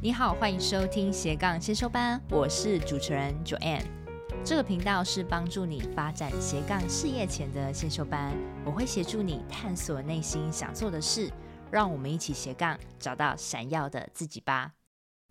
你好，欢迎收听斜杠先修班，我是主持人 Joanne。这个频道是帮助你发展斜杠事业前的先修班，我会协助你探索内心想做的事，让我们一起斜杠找到闪耀的自己吧。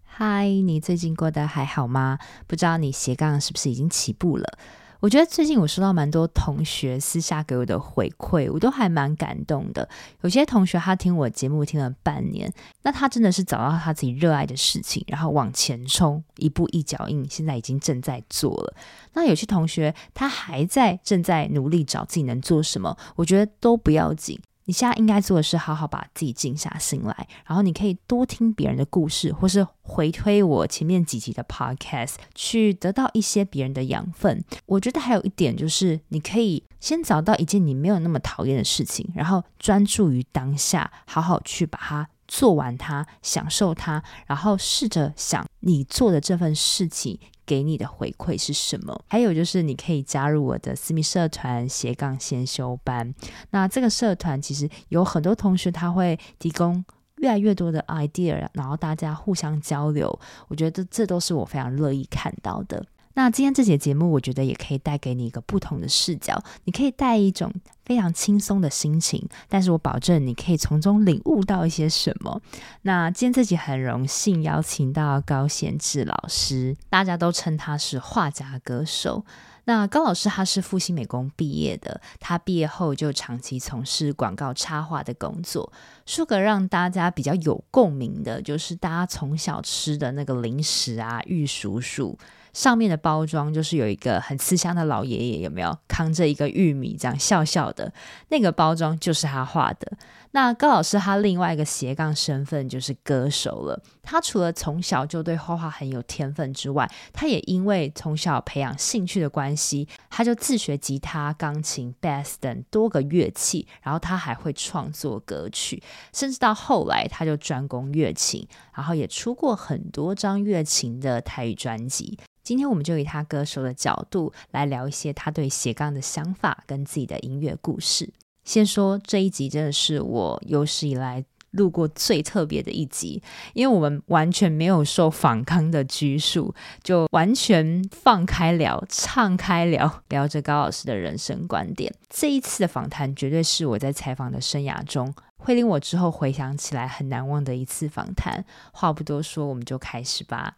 嗨，你最近过得还好吗？不知道你斜杠是不是已经起步了？我觉得最近我收到蛮多同学私下给我的回馈，我都还蛮感动的。有些同学他听我节目听了半年，那他真的是找到他自己热爱的事情，然后往前冲，一步一脚印，现在已经正在做了。那有些同学他还在正在努力找自己能做什么，我觉得都不要紧。你现在应该做的是好好把自己静下心来，然后你可以多听别人的故事，或是回推我前面几集的 podcast，去得到一些别人的养分。我觉得还有一点就是，你可以先找到一件你没有那么讨厌的事情，然后专注于当下，好好去把它做完它，享受它，然后试着想你做的这份事情。给你的回馈是什么？还有就是，你可以加入我的私密社团斜杠先修班。那这个社团其实有很多同学，他会提供越来越多的 idea，然后大家互相交流。我觉得这都是我非常乐意看到的。那今天这节节目，我觉得也可以带给你一个不同的视角。你可以带一种非常轻松的心情，但是我保证你可以从中领悟到一些什么。那今天这集很荣幸邀请到高贤志老师，大家都称他是画家歌手。那高老师他是复兴美工毕业的，他毕业后就长期从事广告插画的工作。说个让大家比较有共鸣的，就是大家从小吃的那个零食啊，玉蜀黍。上面的包装就是有一个很慈祥的老爷爷，有没有扛着一个玉米这样笑笑的？那个包装就是他画的。那高老师他另外一个斜杠身份就是歌手了。他除了从小就对画画很有天分之外，他也因为从小培养兴趣的关系，他就自学吉他、钢琴、bass 等多个乐器，然后他还会创作歌曲，甚至到后来他就专攻乐琴，然后也出过很多张乐琴的台语专辑。今天我们就以他歌手的角度来聊一些他对斜杠的想法跟自己的音乐故事。先说这一集真的是我有史以来录过最特别的一集，因为我们完全没有受访康的拘束，就完全放开聊、敞开聊，聊着高老师的人生观点。这一次的访谈绝对是我在采访的生涯中会令我之后回想起来很难忘的一次访谈。话不多说，我们就开始吧。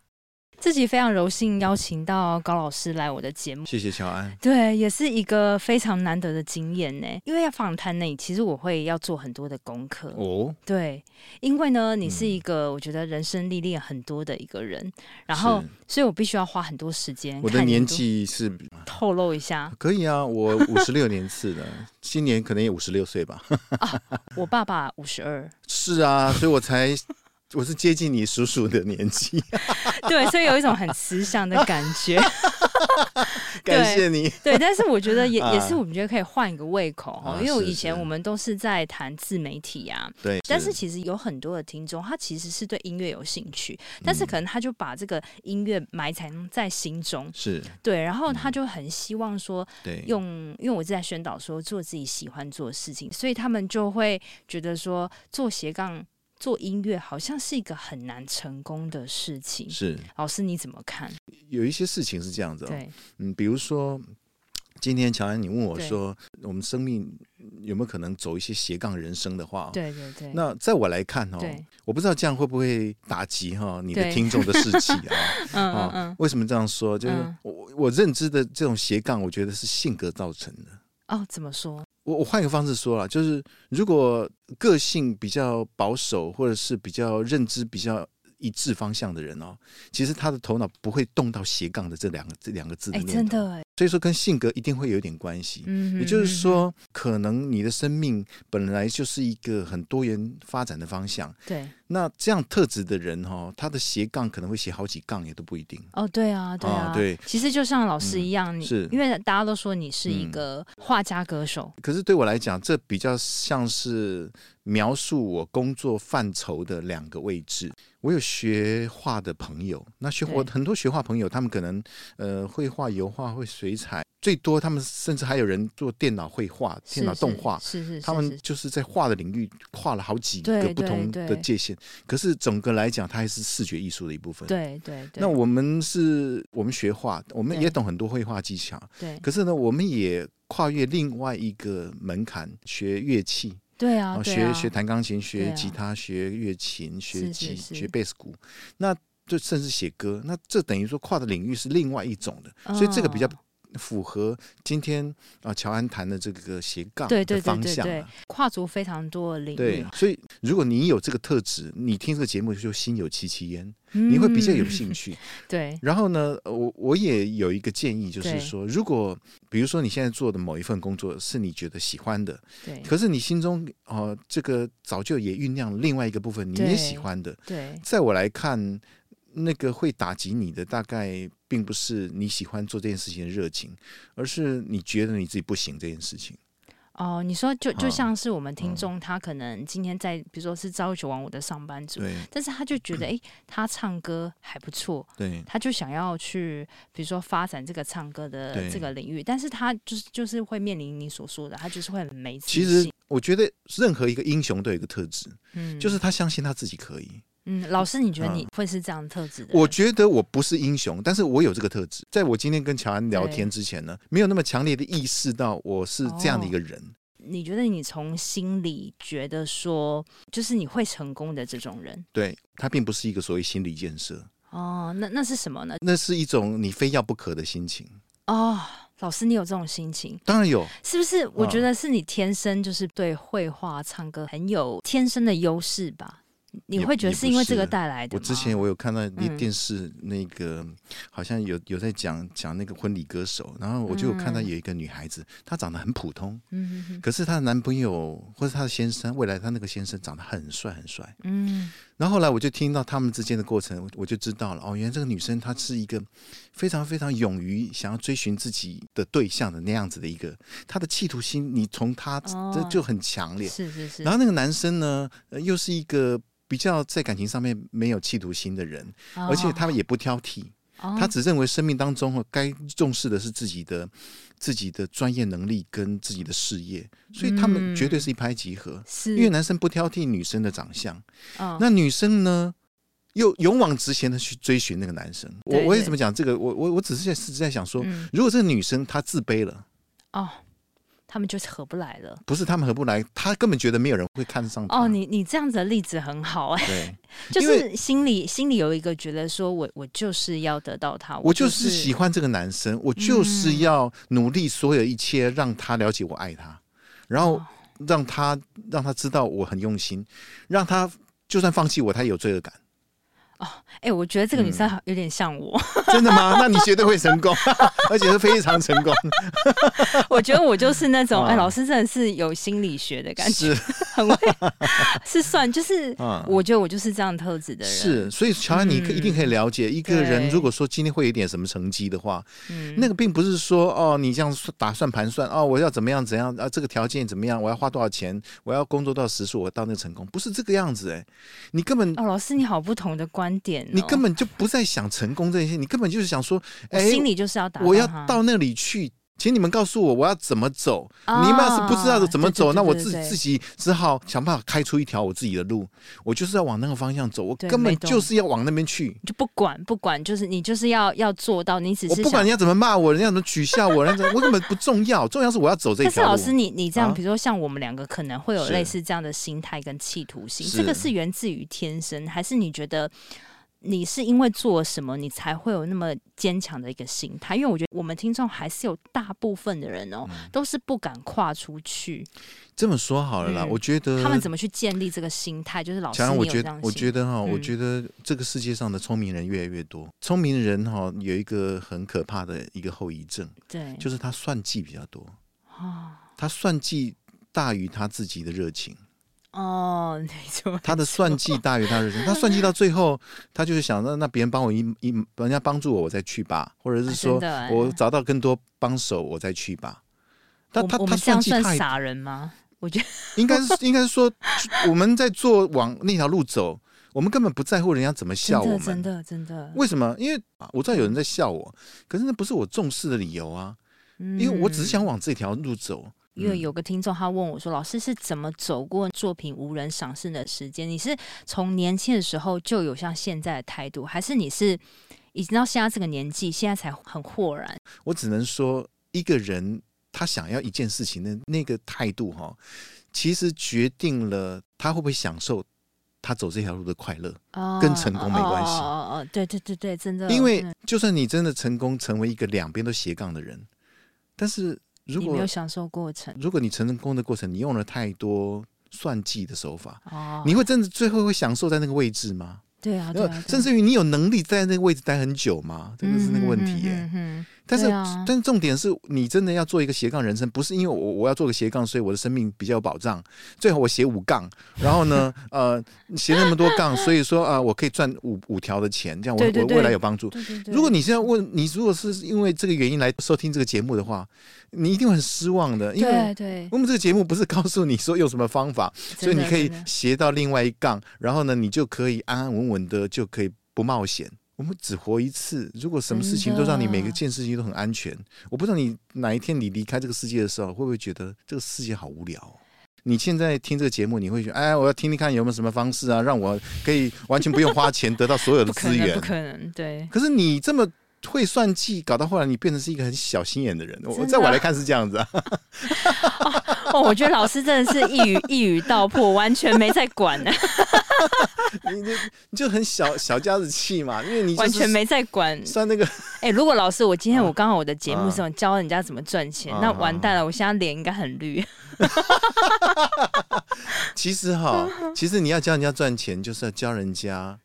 自己非常荣幸邀请到高老师来我的节目，谢谢乔安。对，也是一个非常难得的经验呢。因为要访谈呢，其实我会要做很多的功课哦。对，因为呢，你是一个我觉得人生历练很多的一个人，嗯、然后，所以我必须要花很多时间。我的年纪是 透露一下，可以啊，我五十六年次的，今年可能也五十六岁吧。啊，我爸爸五十二。是啊，所以我才。我是接近你叔叔的年纪，对，所以有一种很慈祥的感觉。感谢你。对，但是我觉得也 也是，我们觉得可以换一个胃口哈，因为我以前我们都是在谈自媒体啊，对。但是其实有很多的听众，他其实是对音乐有兴趣，但是可能他就把这个音乐埋藏在心中，是对，然后他就很希望说，对，用，因为我是在宣导说做自己喜欢做的事情，所以他们就会觉得说做斜杠。做音乐好像是一个很难成功的事情。是老师你怎么看？有一些事情是这样子，哦，对，嗯，比如说今天乔安，你问我说，我们生命有没有可能走一些斜杠人生的话？对对对。那在我来看哦，我不知道这样会不会打击哈你的听众的士气啊？嗯嗯嗯。为什么这样说？就是我我认知的这种斜杠，我觉得是性格造成的。哦，怎么说？我我换一个方式说了，就是如果个性比较保守，或者是比较认知比较一致方向的人哦，其实他的头脑不会动到斜杠的这两个这两个字的念头。真的。所以说跟性格一定会有点关系。嗯，也就是说，可能你的生命本来就是一个很多元发展的方向。对。那这样特质的人哈、哦，他的斜杠可能会写好几杠，也都不一定。哦，对啊，对啊，哦、对。其实就像老师一样，嗯、你是因为大家都说你是一个画家歌手。可是对我来讲，这比较像是描述我工作范畴的两个位置。我有学画的朋友，那学我很多学画朋友，他们可能呃会画油画，会水彩。最多他们甚至还有人做电脑绘画、电脑动画，是是，他们就是在画的领域跨了好几个不同的界限。可是总个来讲，它还是视觉艺术的一部分。对对对。那我们是我们学画，我们也懂很多绘画技巧。对。可是呢，我们也跨越另外一个门槛，学乐器。对啊。学学弹钢琴，学吉他，学乐琴，学吉，学贝斯鼓。那就甚至写歌，那这等于说跨的领域是另外一种的，所以这个比较。符合今天啊，乔安谈的这个斜杠的方向，啊，跨足非常多的领域。对，所以如果你有这个特质，你听这个节目就心有戚戚焉，你会比较有兴趣。对。然后呢，我我也有一个建议，就是说，如果比如说你现在做的某一份工作是你觉得喜欢的，对，可是你心中哦，这个早就也酝酿另外一个部分，你也喜欢的，对，在我来看。那个会打击你的，大概并不是你喜欢做这件事情的热情，而是你觉得你自己不行这件事情。哦，你说就就像是我们听众，他可能今天在，比如说是朝九晚五的上班族，对，但是他就觉得，哎，他唱歌还不错，对，他就想要去，比如说发展这个唱歌的这个领域，但是他就是就是会面临你所说的，他就是会很没自信。其实我觉得任何一个英雄都有一个特质，嗯，就是他相信他自己可以。嗯，老师，你觉得你会是这样的特质的？我觉得我不是英雄，但是我有这个特质。在我今天跟乔安聊天之前呢，没有那么强烈的意识到我是这样的一个人。哦，你觉得你从心里觉得说，就是你会成功的这种人？对，他并不是一个所谓心理建设。哦，那那是什么呢？那是一种你非要不可的心情。哦，老师，你有这种心情？当然有。是不是？我觉得是你天生就是对绘画、唱歌很有天生的优势吧。你会觉得是因为这个带来的？我之前我有看到那电视，那个、嗯、好像有有在讲讲那个婚礼歌手，然后我就有看到有一个女孩子，她长得很普通，嗯哼哼，可是她的男朋友或者她的先生，未来她那个先生长得很帅很帅，嗯，然后后来我就听到他们之间的过程，我就知道了，哦，原来这个女生她是一个非常非常勇于想要追寻自己的对象的那样子的一个，她的企图心，你从她这就很强烈，是是是，然后那个男生呢，又是一个。比较在感情上面没有企图心的人，而且他们也不挑剔，他只认为生命当中该重视的是自己的自己的专业能力跟自己的事业，所以他们绝对是一拍即合。因为男生不挑剔女生的长相，那女生呢又勇往直前的去追寻那个男生。我我也怎么讲这个？我我我只是在是在想说，如果这个女生她自卑了，哦。他们就是合不来了，不是他们合不来，他根本觉得没有人会看上他。哦，你你这样子的例子很好哎，对，就是心里心里有一个觉得说我我就是要得到他，我就是、喜欢这个男生，我就是要努力所有一切让他了解我爱他，嗯、然后让他让他知道我很用心，让他就算放弃我，他也有罪恶感。哦，哎、欸，我觉得这个女生有点像我，嗯、真的吗？那你绝对会成功，而且是非常成功。我觉得我就是那种，哎、欸，老师真的是有心理学的感觉，是很会，是算，就是，我觉得我就是这样特质的人。是，所以乔安，你可一定可以了解，一个人如果说今天会有点什么成绩的话，嗯，那个并不是说哦，你这样打算盘算哦，我要怎么样怎样啊，这个条件怎么样，我要花多少钱，我要工作到时数，我到那个成功，不是这个样子，哎，你根本哦，老师你好，不同的观。点哦、你根本就不在想成功这些，你根本就是想说，哎，心里就是要打，我要到那里去，请你们告诉我我要怎么走。哦、你们要是不知道怎么走，对对对对对，那我自己自己只好想办法开出一条我自己的路。我就是要往那个方向走，我根本就是要往那边去。就不管不管，就是你就是要要做到，你只是我不管人家怎么骂我，人家怎么取笑我，人家 我根本不重要，重要是我要走这条路。但是老师，你你这样，比如说像我们两个可能会有类似这样的心态跟企图心，这个是源自于天生，还是你觉得？你是因为做什么，你才会有那么坚强的一个心态？因为我觉得我们听众还是有大部分的人哦，嗯、都是不敢跨出去。这么说好了啦，嗯、我觉得他们怎么去建立这个心态？就是老师，我觉得，我觉得哈，我觉得这个世界上的聪明人越来越多。聪明人哈，有一个很可怕的一个后遗症，对，就是他算计比较多。哦，他算计大于他自己的热情。哦，没错，他的算计大于他的，他算计到最后，他就是想让那别人帮我一一，人家帮助我，我再去吧，或者是说我找到更多帮手，我再去吧。他他他算计太傻人吗？我觉得 应该是应该是说我们在做往那条路走，我们根本不在乎人家怎么笑我们，真的真的。为什么？因为我知道有人在笑我，可是那不是我重视的理由啊。因为我只是想往这条路走。嗯、因为有个听众他问我说：“老师是怎么走过作品无人赏识的时间？你是从年轻的时候就有像现在的态度，还是你是已经到现在这个年纪，现在才很豁然？”我只能说，一个人他想要一件事情的那个态度，哈，其实决定了他会不会享受。他走这条路的快乐，哦跟成功没关系。哦哦哦，对对对对，真的。因为就算你真的成功，成为一个两边都斜杠的人，但是如果你没有享受过程，如果你成功的过程，你用了太多算计的手法，哦，你会真的最后会享受在那个位置吗？对啊，对啊，甚至于你有能力在那个位置待很久吗？真的是那个问题耶。嗯嗯但是，啊、但是重点是你真的要做一个斜杠人生，不是因为我我要做个斜杠，所以我的生命比较有保障。最好我斜五杠，然后呢，呃，斜那么多杠，所以说啊、呃，我可以赚五五条的钱，这样我对对对我未来有帮助。对对对如果你现在问你，如果是因为这个原因来收听这个节目的话，你一定会很失望的，因为我们这个节目不是告诉你说用什么方法，所以你可以斜到另外一杠，然后呢，你就可以安安稳稳的就可以不冒险。我们只活一次，如果什么事情都让你每个件事情都很安全，我不知道你哪一天你离开这个世界的时候，会不会觉得这个世界好无聊？你现在听这个节目，你会觉得，哎，我要听听看有没有什么方式啊，让我可以完全不用花钱得到所有的资源？不可能，对。可是你这么会算计，搞到后来你变成是一个很小心眼的人。我在我来看是这样子啊。哦，我觉得老师真的是一语一语道破，完全没在管呢。你就你就很小小家子气嘛，因为你完全没在管算那个。哎、欸，如果老师我今天我刚好我的节目上教人家怎么赚钱，啊、那完蛋了，我现在脸应该很绿。其实哈，其实你要教人家赚钱，就是要教人家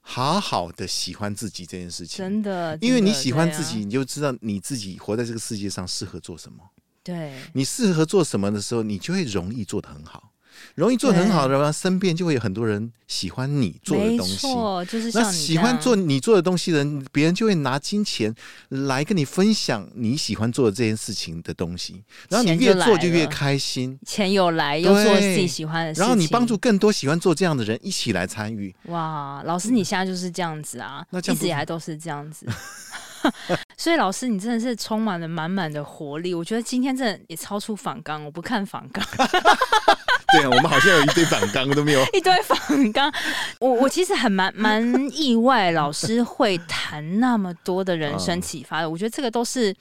好好的喜欢自己这件事情。真的，因为你喜欢自己，你就知道你自己活在这个世界上适合做什么。对，你适合做什么的时候，你就会容易做得很好。容易做得很好的话，身边就会有很多人喜欢你做的东西。就是那喜欢做你做的东西的人，别人就会拿金钱来跟你分享你喜欢做的这件事情的东西。然后你越做就越开心，钱有来又做自己喜欢的事情。然后你帮助更多喜欢做这样的人一起来参与。哇，老师你现在就是这样子啊，那一直以来都是这样子。所以老师，你真的是充满了满满的活力。我觉得今天真的也超出反纲，我不看反纲。对啊，我们好像有一堆反纲都没有。一堆反纲，我我其实很蛮蛮意外，老师会谈那么多的人生启发的。我觉得这个都是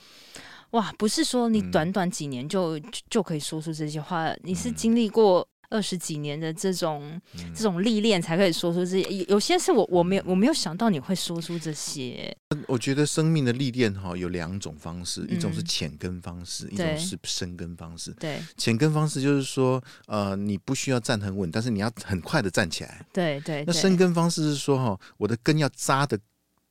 哇，不是说你短短几年就就可以说出这些话，你是经历过。二十几年的这种这种历练，才可以说出这些。有些是我我没有我没有想到你会说出这些。我觉得生命的历练哈有两种方式，一种是浅根方式，一种是深根方式。对，浅根方式就是说，呃，你不需要站很稳，但是你要很快的站起来。对对。那深根方式是说哈，我的根要扎得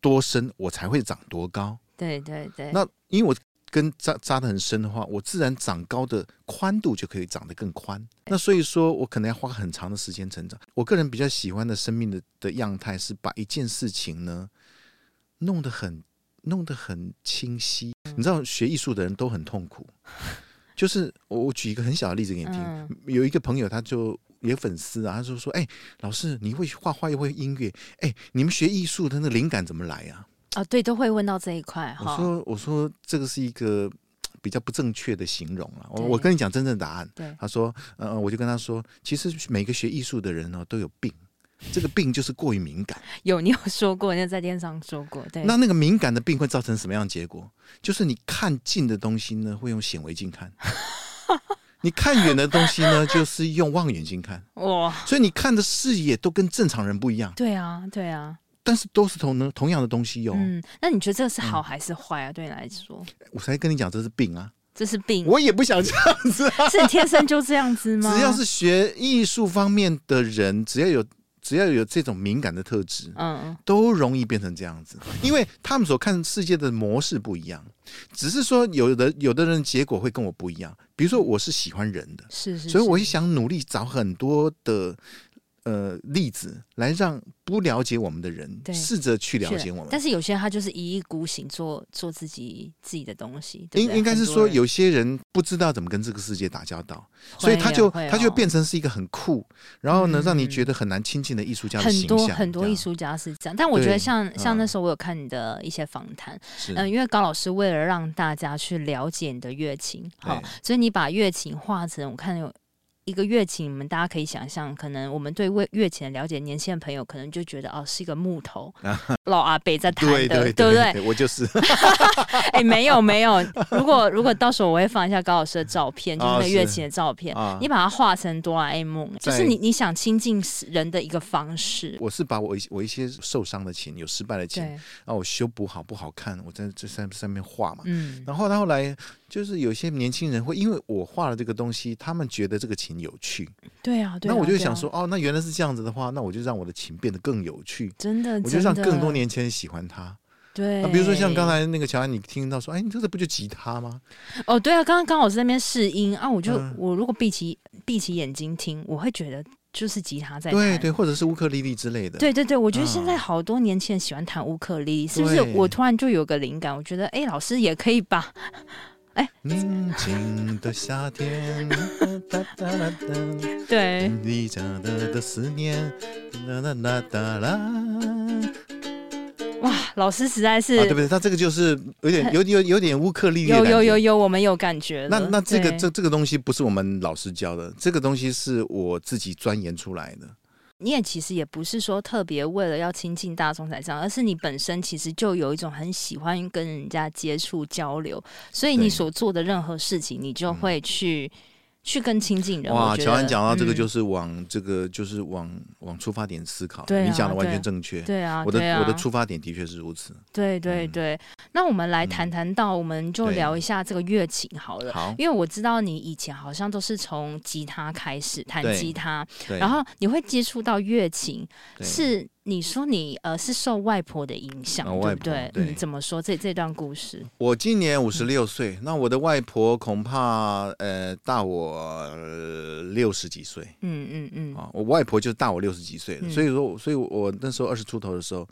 多深，我才会长多高。对对对。那因为我。根扎扎得很深的话，我自然长高的宽度就可以长得更宽。那所以说我可能要花很长的时间成长。我个人比较喜欢的生命的的样态是把一件事情呢弄得很弄得很清晰。你知道学艺术的人都很痛苦，就是我我举一个很小的例子给你听。有一个朋友他就有粉丝啊，他就说：“哎，老师你会画画又会音乐，哎，你们学艺术的那个灵感怎么来啊？”啊、哦，对，都会问到这一块。我说，我说这个是一个比较不正确的形容了。我我跟你讲真正答案。对，他说，呃，我就跟他说，其实每个学艺术的人呢都有病，这个病就是过于敏感。有，你有说过，你有在电视上说过。对，那那个敏感的病会造成什么样的结果？就是你看近的东西呢，会用显微镜看；你看远的东西呢，就是用望远镜看。哇，所以你看的视野都跟正常人不一样。对啊，对啊。但是都是同呢同样的东西哟、哦。嗯，那你觉得这个是好还是坏啊？嗯、对你来说，我才跟你讲这是病啊，这是病。我也不想这样子、啊，是你天生就这样子吗？只要是学艺术方面的人，只要有只要有这种敏感的特质，嗯，都容易变成这样子，因为他们所看世界的模式不一样。只是说有的有的人结果会跟我不一样，比如说我是喜欢人的，是是，是，所以我也想努力找很多的。呃例子来让不了解我们的人试着去了解我们。但是有些人他就是一意孤行做做自己自己的东西。应应该是说有些人不知道怎么跟这个世界打交道，所以他就他就变成是一个很酷，然后呢让你觉得很难亲近的艺术家的形象。很多很多艺术家是这样，但我觉得像像那时候我有看你的一些访谈，嗯，因为高老师为了让大家去了解你的乐琴，好，所以你把乐琴画成我看有。一个乐琴，你们大家可以想象，可能我们对乐乐琴的了解，年轻的朋友可能就觉得哦，是一个木头老阿伯在弹的，对，对，对，对不对？我就是。哎、欸，没有没有，如果如果到时候我会放一下高老师的照片，就是那乐琴的照片，哦、你把它画成哆啦 A 梦，就是你你想亲近人的一个方式。我是把我我一些受伤的琴，有失败的琴，然后我修补好不好看，我在这上上面画嘛。嗯。然后他后来。就是有些年轻人会因为我画了这个东西，他们觉得这个琴有趣。对啊，对啊，那我就想说，啊、哦，那原来是这样子的话，那我就让我的琴变得更有趣。真的，我就让更多年轻人喜欢它。对，那比如说像刚才那个乔安，你听到说，哎，你这个不就吉他吗？哦，对啊，刚刚刚好是在那边试音啊，我就、嗯、我如果闭起闭起眼睛听，我会觉得。就是吉他在弹，对对，或者是乌克丽丽之类的。对对对，我觉得现在好多年轻人喜欢弹乌克丽丽，嗯、是不是？我突然就有个灵感，我觉得，哎，老师也可以吧？哎，宁静的夏天，对，你家的的思念，哒哒哒哒啦。哇，老师实在是，啊、对不对？他这个就是有点有有有点乌克丽丽，有有有有，我们有感觉。那那这个这这个东西不是我们老师教的，这个东西是我自己钻研出来的。你也其实也不是说特别为了要亲近大众才这样，而是你本身其实就有一种很喜欢跟人家接触交流，所以你所做的任何事情，你就会去。去更亲近人。哇，乔安讲到这个，就是往、嗯、这个，就是往往出发点思考。你讲的完全正确。对啊，我的啊我的出发点的确是如此。对对对，嗯、那我们来谈谈到，我们就聊一下这个乐琴好了。好，因为我知道你以前好像都是从吉他开始弹吉他，然后你会接触到乐琴是。你说你呃是受外婆的影响，哦、对不对？对，嗯，怎么说这这段故事？我今年五十六岁，嗯、那我的外婆恐怕呃大我六十几岁。嗯嗯嗯。啊，我外婆就大我六十几岁了，嗯、所以说，所以我那时候二十出头的时候。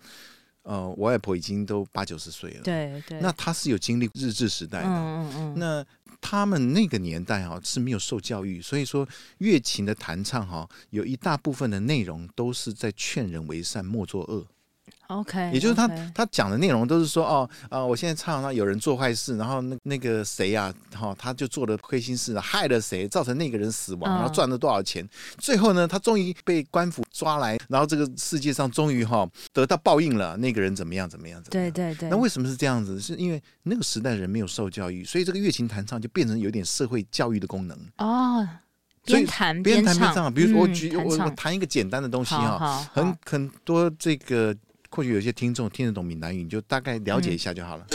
呃，我外婆已经都八九十岁了。对对。那她是有经历日治时代的。嗯嗯嗯。那他们那个年代哈是没有受教育，所以说乐琴的弹唱哈有一大部分的内容都是在劝人为善，莫作恶。OK，也就是他.他讲的内容都是说哦啊、呃，我现在唱，那有人做坏事，然后那那个谁呀、啊，哈、哦，他就做了亏心事，害了谁，造成那个人死亡，然后赚了多少钱，嗯、最后呢，他终于被官府抓来，然后这个世界上终于哈、哦、得到报应了，那个人怎么样怎么样怎么样？对对对。那为什么是这样子？是因为那个时代人没有受教育，所以这个乐琴弹唱就变成有点社会教育的功能哦。边弹边弹边唱，比如说我举、嗯、我我弹一个简单的东西哈，好好好很很多这个。或许有些听众听得懂闽南语，你就大概了解一下就好了。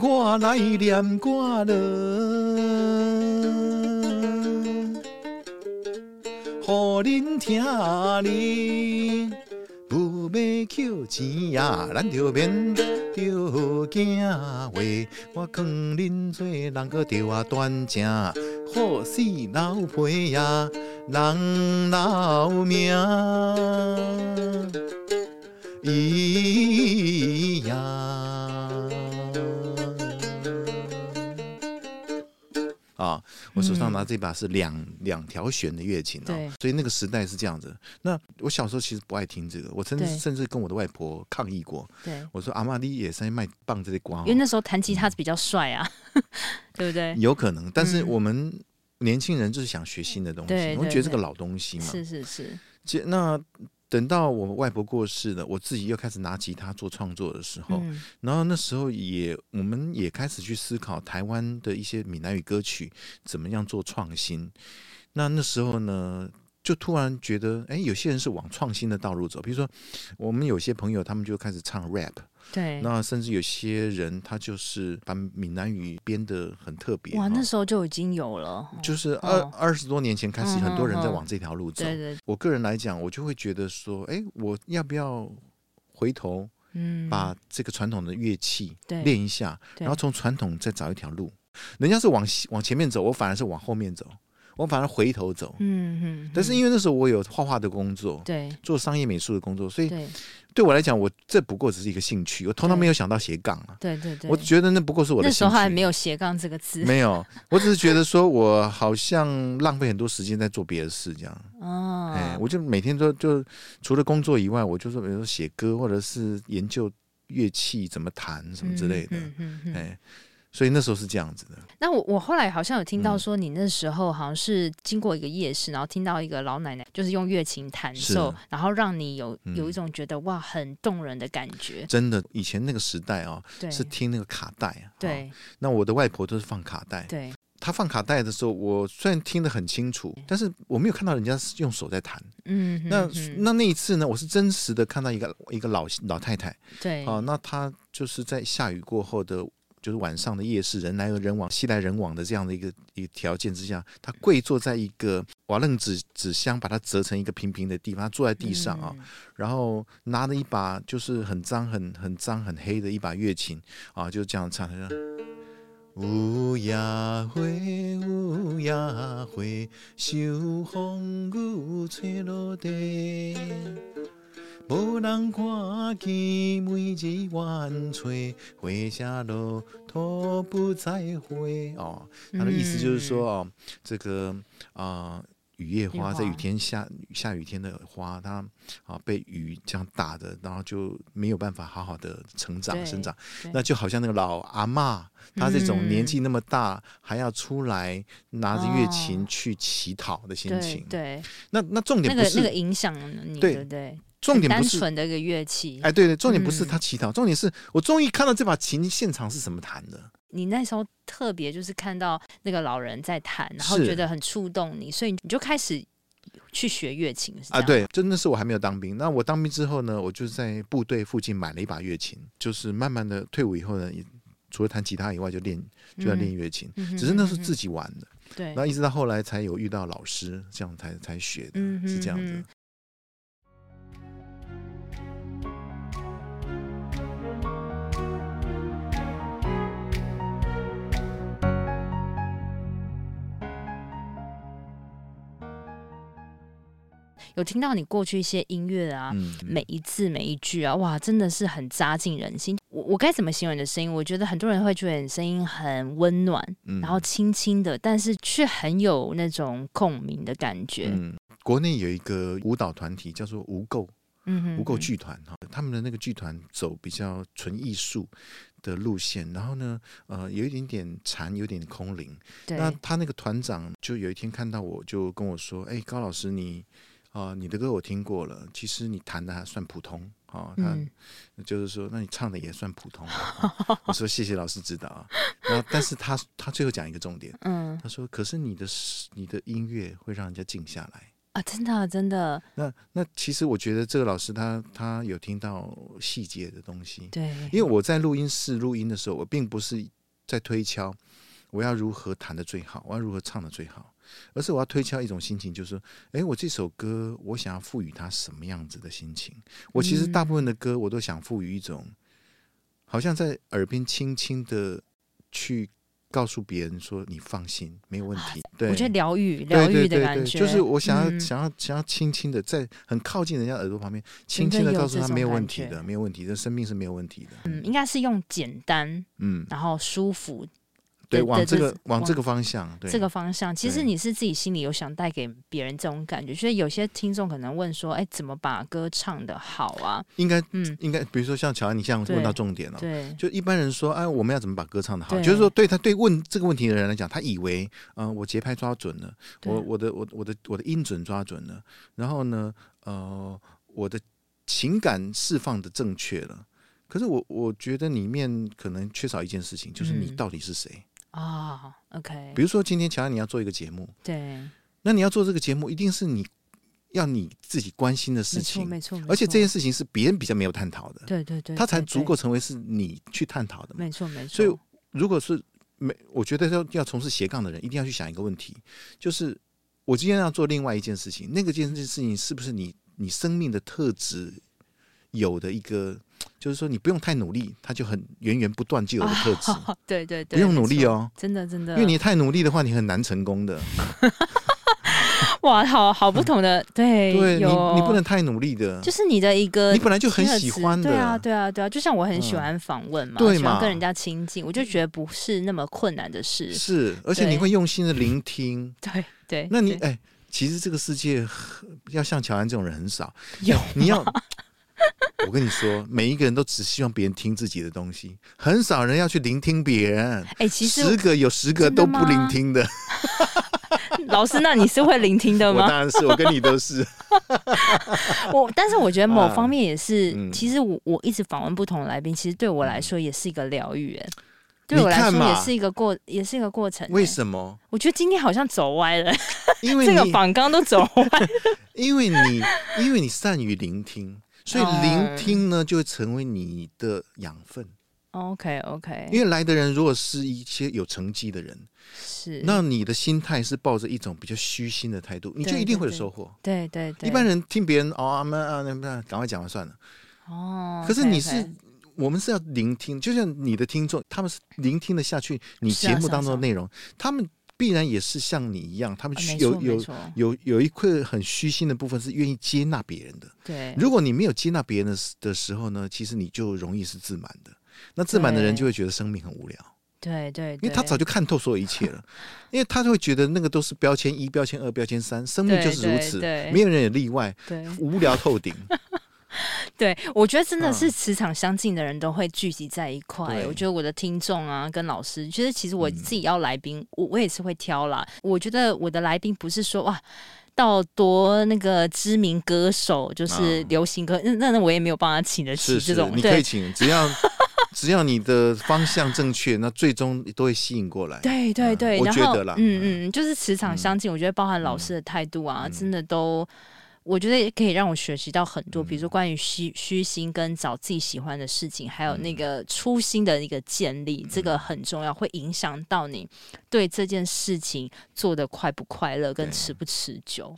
我来念歌了，给恁听哩，不要捡钱呀，咱就免着惊话。我劝恁做人搁着啊端正，好死老皮呀。人老命一样我手上拿这把是两两条弦的乐琴哦，所以那个时代是这样子。那我小时候其实不爱听这个，我甚至甚至跟我的外婆抗议过。对，我说阿妈，你也是卖棒这些光，因为那时候弹吉他是比较帅啊，对不对？有可能，但是我们。年轻人就是想学新的东西，我觉得这个老东西嘛。是是是。那等到我外婆过世了，我自己又开始拿吉他做创作的时候，嗯、然后那时候也我们也开始去思考台湾的一些闽南语歌曲怎么样做创新。那那时候呢，就突然觉得，哎，有些人是往创新的道路走，比如说我们有些朋友，他们就开始唱 rap。对，那甚至有些人他就是把闽南语编得很特别。哇，那时候就已经有了，就是二二十多年前开始，很多人在往这条路走。对对。我个人来讲，我就会觉得说，哎，我要不要回头，嗯，把这个传统的乐器练一下，然后从传统再找一条路。人家是往往前面走，我反而是往后面走。我反而回头走。嗯嗯。但是因为那时候我有画画的工作，对，做商业美术的工作，所以对对我来讲，我这不过只是一个兴趣，我通常没有想到斜杠啊。对对对。我觉得那不过是我的兴趣。那时候还没有斜杠这个词。没有，我只是觉得说 我好像浪费很多时间在做别的事，这样。哦。哎，我就每天都就除了工作以外，我就说比如说写歌，或者是研究乐器怎么弹什么之类的。嗯嗯嗯。哎。所以那时候是这样子的。那我我后来好像有听到说，你那时候好像是经过一个夜市，然后听到一个老奶奶就是用乐琴弹奏，然后让你有有一种觉得哇很动人的感觉。真的，以前那个时代啊，是听那个卡带啊。对。那我的外婆都是放卡带。对。她放卡带的时候，我虽然听得很清楚，但是我没有看到人家用手在弹。嗯。那那那一次呢，我是真实的看到一个一个老老太太。对。啊，那她就是在下雨过后的。就是晚上的夜市，人来人往，熙来人往的这样的一个一个条件之下，他跪坐在一个瓦楞纸纸箱，把它折成一个平平的地方，他坐在地上啊，然后拿着一把就是很脏、很很脏、很黑的一把乐琴啊，就这样唱，他说：“乌鸦灰，乌鸦灰，秋风雨吹落地。”无人看见每日晚吹，花谢落都不再回。哦，他的意思就是说哦，这个啊、呃，雨夜花在雨天下下雨天的花，它啊被雨这样打的，然后就没有办法好好的成长生长。那就好像那个老阿妈，她这种年纪那么大，嗯、还要出来拿着乐琴去乞讨的心情。对，对那那重点不是那个那个影响你，对不对？重点不是单纯的一个乐器，哎，对对，重点不是他乞讨，嗯、重点是我终于看到这把琴现场是怎么弹的。你那时候特别就是看到那个老人在弹，然后觉得很触动你，所以你就开始去学乐琴。啊，对，真的是我还没有当兵。那我当兵之后呢，我就在部队附近买了一把乐琴，就是慢慢的退伍以后呢，除了弹吉他以外，就练就要练乐琴，嗯、只是那是自己玩的。对，然后一直到后来才有遇到老师，这样才才学的，嗯、是这样子。有听到你过去一些音乐啊，每一字每一句啊，哇，真的是很扎进人心。我我该怎么形容你的声音？我觉得很多人会觉得你声音很温暖，嗯、然后轻轻的，但是却很有那种共鸣的感觉。嗯，国内有一个舞蹈团体叫做无垢，嗯哼，无垢剧团哈，他们的那个剧团走比较纯艺术的路线，然后呢，呃，有一点点禅，有点空灵。那他那个团长就有一天看到我，就跟我说：“哎，高老师，你。”啊、哦，你的歌我听过了，其实你弹的还算普通啊。哦嗯、他就是说，那你唱的也算普通。哦、我说谢谢老师指导。然后，但是他他最后讲一个重点，嗯，他说，可是你的你的音乐会让人家静下来啊，真的真的。那那其实我觉得这个老师他他有听到细节的东西，对，因为我在录音室录音的时候，我并不是在推敲我要如何弹的最好，我要如何唱的最好。而是我要推敲一种心情，就是说，哎，我这首歌我想要赋予它什么样子的心情？我其实大部分的歌我都想赋予一种，好像在耳边轻轻的去告诉别人说：“你放心，没有问题。”对，我觉得疗愈疗愈的感觉，就是我想要想要想要轻轻的在很靠近人家耳朵旁边，轻轻的告诉他没有问题的，没有问题的，生命是没有问题的。嗯，应该是用简单，嗯，然后舒服。对，往这个往这个方向，对这个方向，其实你是自己心里有想带给别人这种感觉。所以有些听众可能问说：“哎，怎么把歌唱的好啊？”应该，嗯，应该，比如说像乔安，你这样问到重点了。对，就一般人说：“哎，我们要怎么把歌唱的好？”就是说，对他对问这个问题的人来讲，他以为，嗯，我节拍抓准了，我我的我我的我的音准抓准了，然后呢，呃，我的情感释放的正确了。可是我我觉得里面可能缺少一件事情，就是你到底是谁？啊、oh，OK。比如说今天乔安你要做一个节目，对，那你要做这个节目，一定是你要你自己关心的事情，没错，没错。而且这件事情是别人比较没有探讨的，对对对，他才足够成为是你去探讨的，没错没错。所以如果是没，我觉得要要从事斜杠的人，一定要去想一个问题，就是我今天要做另外一件事情，那个件事情是不是你你生命的特质有的一个，就是说你不用太努力，它就很源源不断就有的特质。哦、对对对，不用努力哦，真的真的，因为你太努力的话，你很难成功的。哇，好好不同的，对，对你，你不能太努力的，就是你的一个，你本来就很喜欢的，对啊，对啊，对啊，就像我很喜欢访问嘛，对喜欢跟人家亲近，我就觉得不是那么困难的事，是，而且你会用心的聆听，对对，那你哎，其实这个世界要像乔安这种人很少，有你要，我跟你说，每一个人都只希望别人听自己的东西，很少人要去聆听别人，哎，其实十个有十个都不聆听的。老师，那你是会聆听的吗？我当然是，我跟你都是。我，但是我觉得某方面也是，啊嗯、其实我我一直访问不同的来宾，其实对我来说也是一个疗愈。哎，对我来说也是一个过，也是一个过程。为什么？我觉得今天好像走歪了，因为这个访纲都走歪了。因为你，因为你善于聆听，所以聆听呢，就会成为你的养分。OK OK，因为来的人如果是一些有成绩的人，是，那你的心态是抱着一种比较虚心的态度，你就一定会有收获。对对对，一般人听别人哦，啊那那那，赶快讲完算了。哦，可是你是，我们是要聆听，就像你的听众，他们是聆听的下去你节目当中的内容，他们必然也是像你一样，他们有有有有一块很虚心的部分是愿意接纳别人的。对，如果你没有接纳别人的的时候呢，其实你就容易是自满的。那自满的人就会觉得生命很无聊，对对，因为他早就看透所有一切了，因为他就会觉得那个都是标签一、标签二、标签三，生命就是如此，没有人有例外，无聊透顶。对，我觉得真的是磁场相近的人都会聚集在一块。我觉得我的听众啊，跟老师，其实其实我自己要来宾，我我也是会挑啦。我觉得我的来宾不是说哇。到多那个知名歌手，就是流行歌，那、啊、那我也没有办法请得起这种。是是，你可以请，只要 只要你的方向正确，那最终都会吸引过来。对对对，嗯、我觉得啦，嗯嗯，就是磁场相近，嗯、我觉得包含老师的态度啊，嗯、真的都。我觉得也可以让我学习到很多，比如说关于虚虚心跟找自己喜欢的事情，还有那个初心的一个建立，这个很重要，会影响到你对这件事情做的快不快乐，跟持不持久。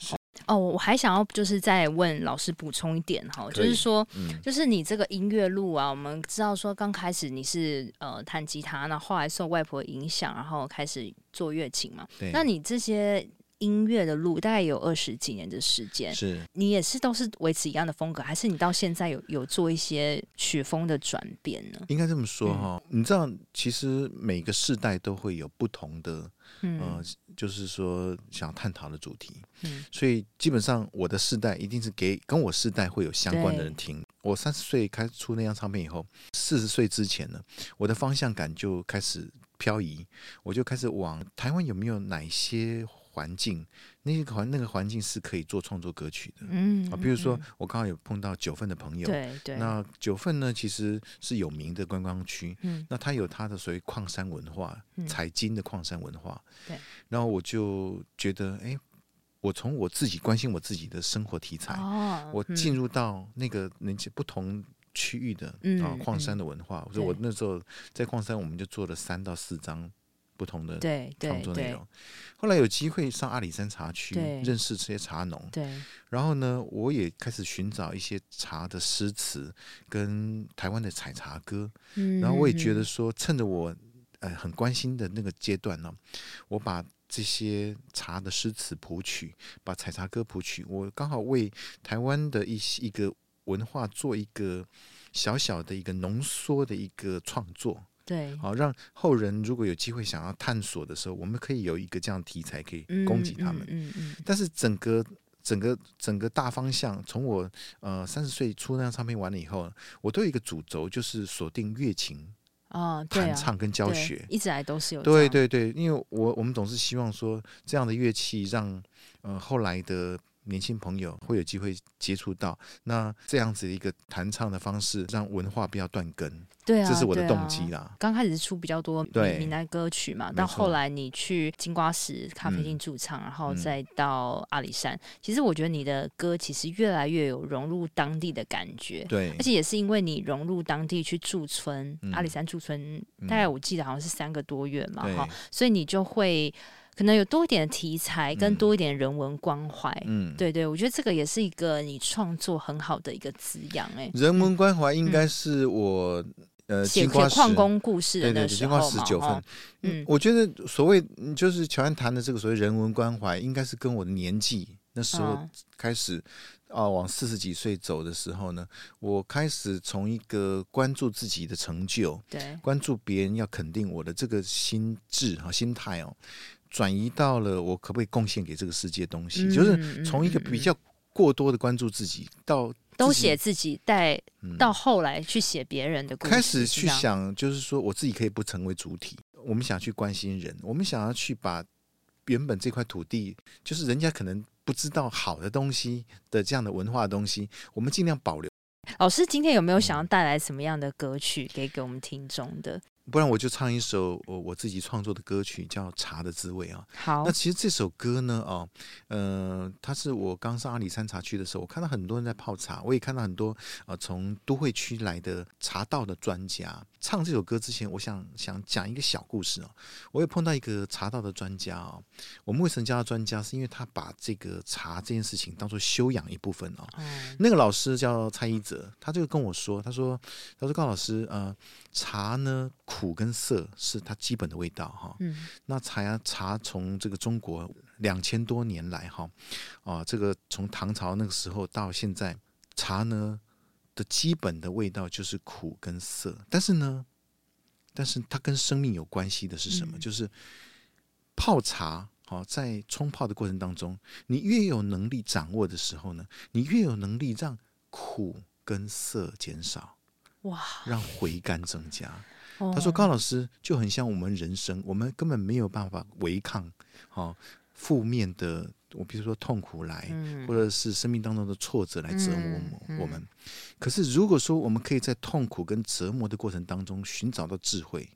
哦，我还想要就是再问老师补充一点哈，就是说，就是你这个音乐路啊，我们知道说刚开始你是呃弹吉他，那后来受外婆影响，然后开始做乐琴嘛，那你这些。音乐的路大概有二十几年的时间，是你也是都是维持一样的风格，还是你到现在有有做一些曲风的转变呢？应该这么说哈，嗯、你知道，其实每个世代都会有不同的，嗯、呃，就是说想要探讨的主题，嗯，所以基本上我的世代一定是给跟我世代会有相关的人听。我三十岁开始出那张唱片以后，四十岁之前呢，我的方向感就开始漂移，我就开始往台湾有没有哪些。环境，那个环那个环境是可以做创作歌曲的，嗯啊，比如说我刚刚有碰到九份的朋友，对对，那九份呢其实是有名的观光区，嗯，那它有它的所谓矿山文化，采金的矿山文化，对，然后我就觉得，哎，我从我自己关心我自己的生活题材，哦，我进入到那个那些不同区域的啊矿山的文化，所以我那时候在矿山，我们就做了三到四张。不同的创作内容，后来有机会上阿里山茶区，认识这些茶农。对，然后呢，我也开始寻找一些茶的诗词跟台湾的采茶歌。嗯，然后我也觉得说，趁着我呃很关心的那个阶段呢，我把这些茶的诗词谱曲，把采茶歌谱曲，我刚好为台湾的一些一个文化做一个小小的一个浓缩的一个创作。对，好，让后人如果有机会想要探索的时候，我们可以有一个这样题材可以供给他们。嗯嗯。嗯嗯，但是整个整个整个大方向，从我呃三十岁出那张唱片完了以后，我都有一个主轴，就是锁定乐琴啊，弹唱跟教学，一直来都是有。对对对，因为我我们总是希望说，这样的乐器让呃后来的。年轻朋友会有机会接触到，那这样子的一个弹唱的方式，让文化不要断根。对啊，这是我的动机啦。刚开始是出比较多闽南歌曲嘛，到后来你去金瓜石咖啡厅驻唱，然后再到阿里山。其实我觉得你的歌其实越来越有融入当地的感觉。对，而且也是因为你融入当地去驻村，阿里山驻村，大概我记得好像是三个多月嘛，哈，所以你就会。可能有多一点的题材，跟多一点人文关怀。嗯，对对，我觉得这个也是一个你创作很好的一个滋养。哎，人文关怀应该是我。呃，写矿工故事的时候嘛，十九分。嗯，我觉得所谓就是乔安谈的这个所谓人文关怀，应该是跟我的年纪那时候开始啊，往四十几岁走的时候呢，我开始从一个关注自己的成就，对，关注别人要肯定我的这个心智和心态哦，转移到了我可不可以贡献给这个世界东西，就是从一个比较过多的关注自己到。都写自己，带到后来去写别人的故事，开始去想，就是说我自己可以不成为主体。我们想去关心人，我们想要去把原本这块土地，就是人家可能不知道好的东西的这样的文化的东西，我们尽量保留。老师今天有没有想要带来什么样的歌曲给给我们听众的？不然我就唱一首我我自己创作的歌曲，叫《茶的滋味》啊。好，那其实这首歌呢，哦，呃，它是我刚上阿里山茶区的时候，我看到很多人在泡茶，我也看到很多呃从都会区来的茶道的专家。唱这首歌之前，我想想讲一个小故事哦。我也碰到一个茶道的专家哦。我们为什么叫他专家？是因为他把这个茶这件事情当做修养一部分哦。嗯。那个老师叫蔡一哲，他就跟我说，他说，他说高老师，呃，茶呢苦跟涩是它基本的味道哈。嗯。那茶呀，茶从这个中国两千多年来哈，啊，这个从唐朝那个时候到现在，茶呢。的基本的味道就是苦跟涩，但是呢，但是它跟生命有关系的是什么？嗯、就是泡茶，好，在冲泡的过程当中，你越有能力掌握的时候呢，你越有能力让苦跟涩减少，哇，让回甘增加。哦、他说：“高老师就很像我们人生，我们根本没有办法违抗，好负面的。”我比如说痛苦来，嗯、或者是生命当中的挫折来折磨我们。嗯嗯、可是如果说我们可以在痛苦跟折磨的过程当中寻找到智慧，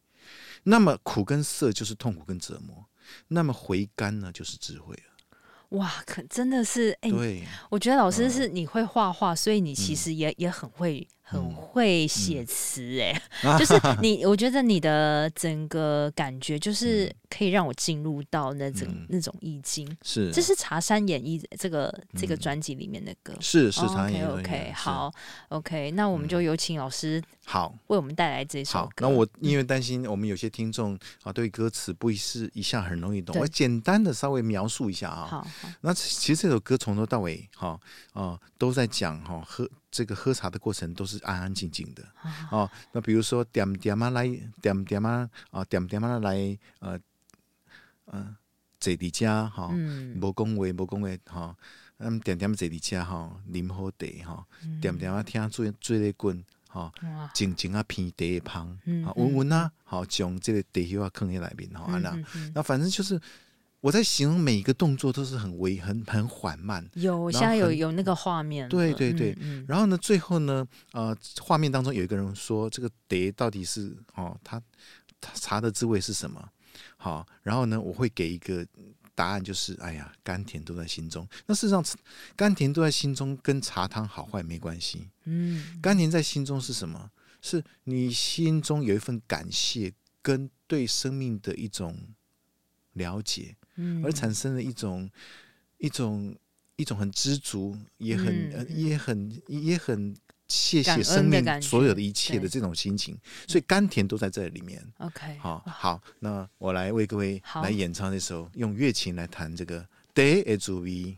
那么苦跟涩就是痛苦跟折磨，那么回甘呢就是智慧了。哇，可真的是哎，欸、对，我觉得老师是你会画画，所以你其实也、嗯、也很会。很会写词哎，嗯、就是你，我觉得你的整个感觉就是可以让我进入到那种、嗯、那种意境。是，这是《茶山演绎》这个、嗯、这个专辑里面的歌。是是茶山演绎。OK OK 好 OK，那我们就有请老师好为我们带来这首歌。那我因为担心我们有些听众啊对歌词不是一下很容易懂，我简单的稍微描述一下啊。好，好那其实这首歌从头到尾哈啊都在讲哈喝。这个喝茶的过程都是安安静静的。哦。那比如说点点啊来点点啊啊点点啊来呃呃坐伫遮哈，无讲话无讲话哈，嗯点点坐伫遮哈，啉好茶哈，点点啊听水水咧滚哈，静静啊偏茶的香，温温啊好将这个茶叶啊放在里面哈，那。那反正就是。我在形容每一个动作都是很微、很很缓慢。有，现在有有那个画面。对对对，嗯嗯、然后呢，最后呢，呃，画面当中有一个人说：“这个碟到底是哦，他茶的滋味是什么？”好，然后呢，我会给一个答案，就是：“哎呀，甘甜都在心中。”那事实上，甘甜都在心中，跟茶汤好坏没关系。嗯，甘甜在心中是什么？是你心中有一份感谢，跟对生命的一种了解。而产生了一种一种一种很知足，也很、嗯、也很也很谢谢生命所有的一切的这种心情，所以甘甜都在这里面。OK，好，好，那我来为各位来演唱这首，用乐琴来弹这个茶的滋味。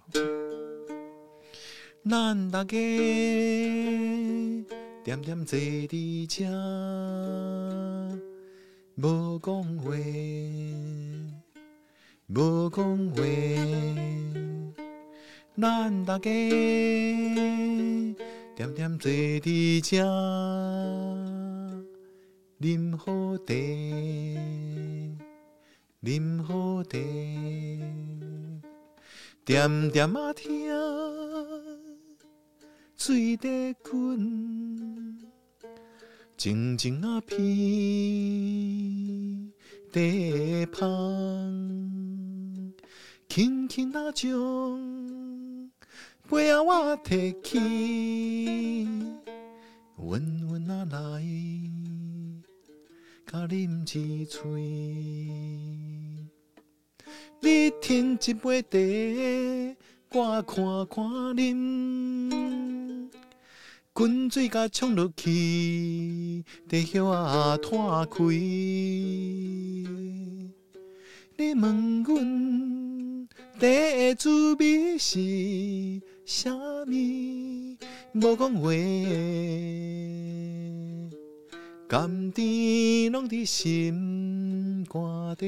咱大家点点坐伫这，无讲话。无讲话，咱大家点点坐伫这，啉好茶，啉好茶，点点啊听水在滚，静静啊品茶香。轻轻啊，将杯仔我提起，温温啊来，甲啉一喙。你添一杯茶，我看看啉。滚水甲冲落去，地叶啊拖开。你问阮茶的滋味是啥物？无讲话，甘甜拢伫心肝底。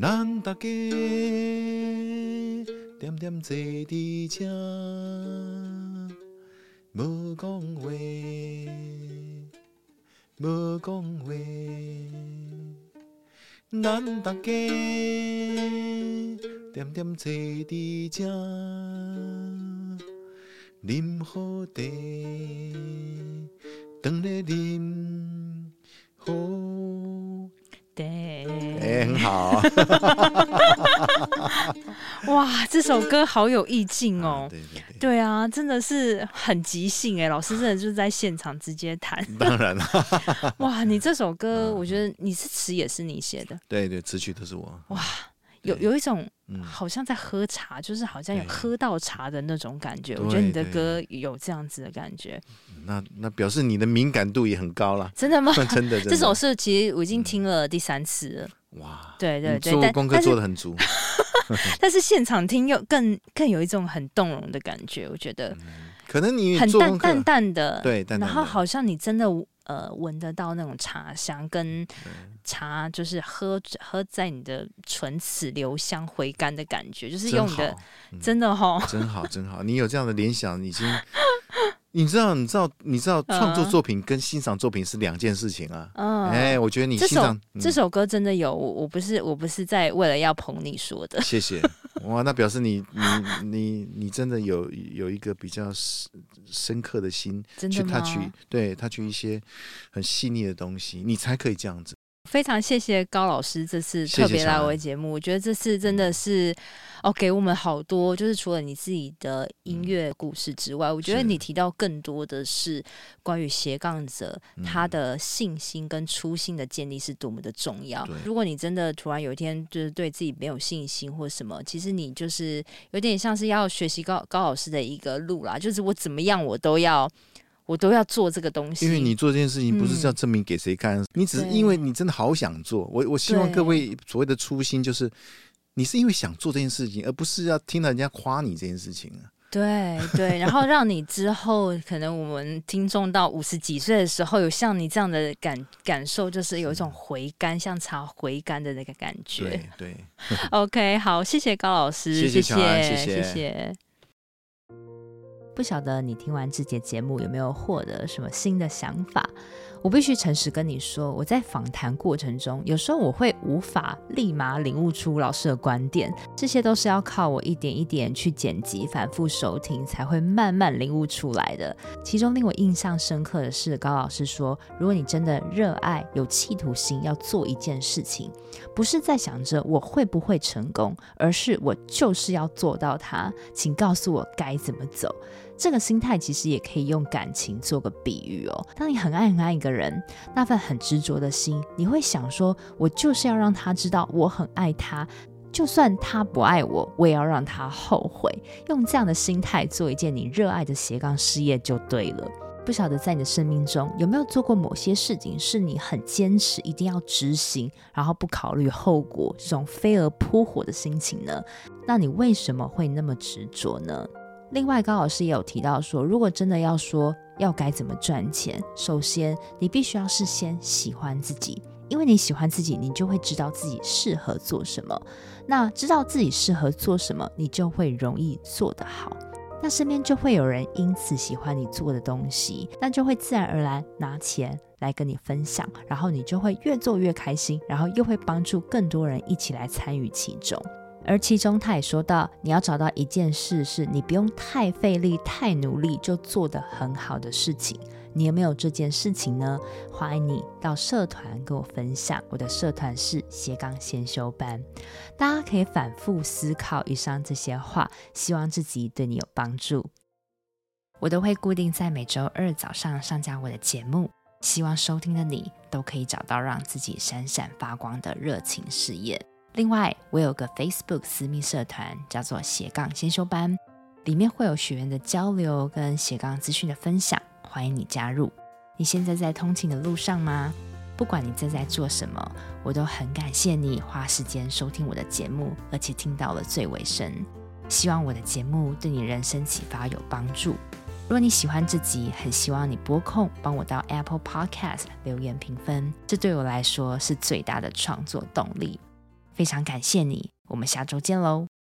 咱大家点点坐伫这，无讲话，无讲话。咱大家点点坐伫这，啉好茶，当咧啉好。对，哎，很好。哇，这首歌好有意境哦。啊对对对。对啊，真的是很即兴哎，老师真的就是在现场直接弹。当然了。哇，你这首歌，我觉得你是词也是你写的。对对，词曲都是我。哇，有有一种好像在喝茶，就是好像有喝到茶的那种感觉。我觉得你的歌有这样子的感觉。那那表示你的敏感度也很高了，真的吗？真的，这首是其实我已经听了第三次了。哇，对对对，做功课做的很足。但是现场听又更更有一种很动容的感觉，我觉得。可能你很淡淡淡的，对，然后好像你真的呃闻得到那种茶香，跟茶就是喝喝在你的唇齿留香回甘的感觉，就是用你的真的哈，真好真好，你有这样的联想已经。你知道，你知道，你知道，创作作品跟欣赏作品是两件事情啊。嗯，哎，我觉得你欣赏这首这首歌真的有，我我不是我不是在为了要捧你说的。谢谢，哇，那表示你你你你真的有有一个比较深深刻的心，去他去对他去一些很细腻的东西，你才可以这样子。非常谢谢高老师这次特别来我的节目，我觉得这次真的是哦，给我们好多，就是除了你自己的音乐故事之外，嗯、我觉得你提到更多的是关于斜杠者他的信心跟初心的建立是多么的重要。嗯、如果你真的突然有一天就是对自己没有信心或什么，其实你就是有点像是要学习高高老师的一个路啦，就是我怎么样我都要。我都要做这个东西，因为你做这件事情不是要证明给谁看，嗯、你只是因为你真的好想做。我我希望各位所谓的初心，就是你是因为想做这件事情，而不是要听到人家夸你这件事情啊。对对，然后让你之后可能我们听众到五十几岁的时候，有像你这样的感感受，就是有一种回甘，像茶回甘的那个感觉。对对。OK，好，谢谢高老师，谢谢谢谢。谢谢谢谢不晓得你听完这节节目有没有获得什么新的想法？我必须诚实跟你说，我在访谈过程中，有时候我会无法立马领悟出老师的观点，这些都是要靠我一点一点去剪辑、反复收听，才会慢慢领悟出来的。其中令我印象深刻的是，高老师说，如果你真的热爱、有企图心，要做一件事情，不是在想着我会不会成功，而是我就是要做到它，请告诉我该怎么走。这个心态其实也可以用感情做个比喻哦。当你很爱很爱一个人，那份很执着的心，你会想说：“我就是要让他知道我很爱他，就算他不爱我，我也要让他后悔。”用这样的心态做一件你热爱的斜杠事业就对了。不晓得在你的生命中有没有做过某些事情，是你很坚持一定要执行，然后不考虑后果，这种飞蛾扑火的心情呢？那你为什么会那么执着呢？另外，高老师也有提到说，如果真的要说要该怎么赚钱，首先你必须要事先喜欢自己，因为你喜欢自己，你就会知道自己适合做什么。那知道自己适合做什么，你就会容易做得好。那身边就会有人因此喜欢你做的东西，那就会自然而然拿钱来跟你分享，然后你就会越做越开心，然后又会帮助更多人一起来参与其中。而其中，他也说到，你要找到一件事，是你不用太费力、太努力就做得很好的事情。你有没有这件事情呢？欢迎你到社团跟我分享。我的社团是斜杠先修班，大家可以反复思考以上这些话，希望自己对你有帮助。我都会固定在每周二早上上架我的节目。希望收听的你都可以找到让自己闪闪发光的热情事业。另外，我有个 Facebook 私密社团，叫做斜杠先修班，里面会有学员的交流跟斜杠资讯的分享，欢迎你加入。你现在在通勤的路上吗？不管你正在做什么，我都很感谢你花时间收听我的节目，而且听到了最尾声。希望我的节目对你人生启发有帮助。如果你喜欢这集，很希望你拨空帮我到 Apple Podcast 留言评分，这对我来说是最大的创作动力。非常感谢你，我们下周见喽。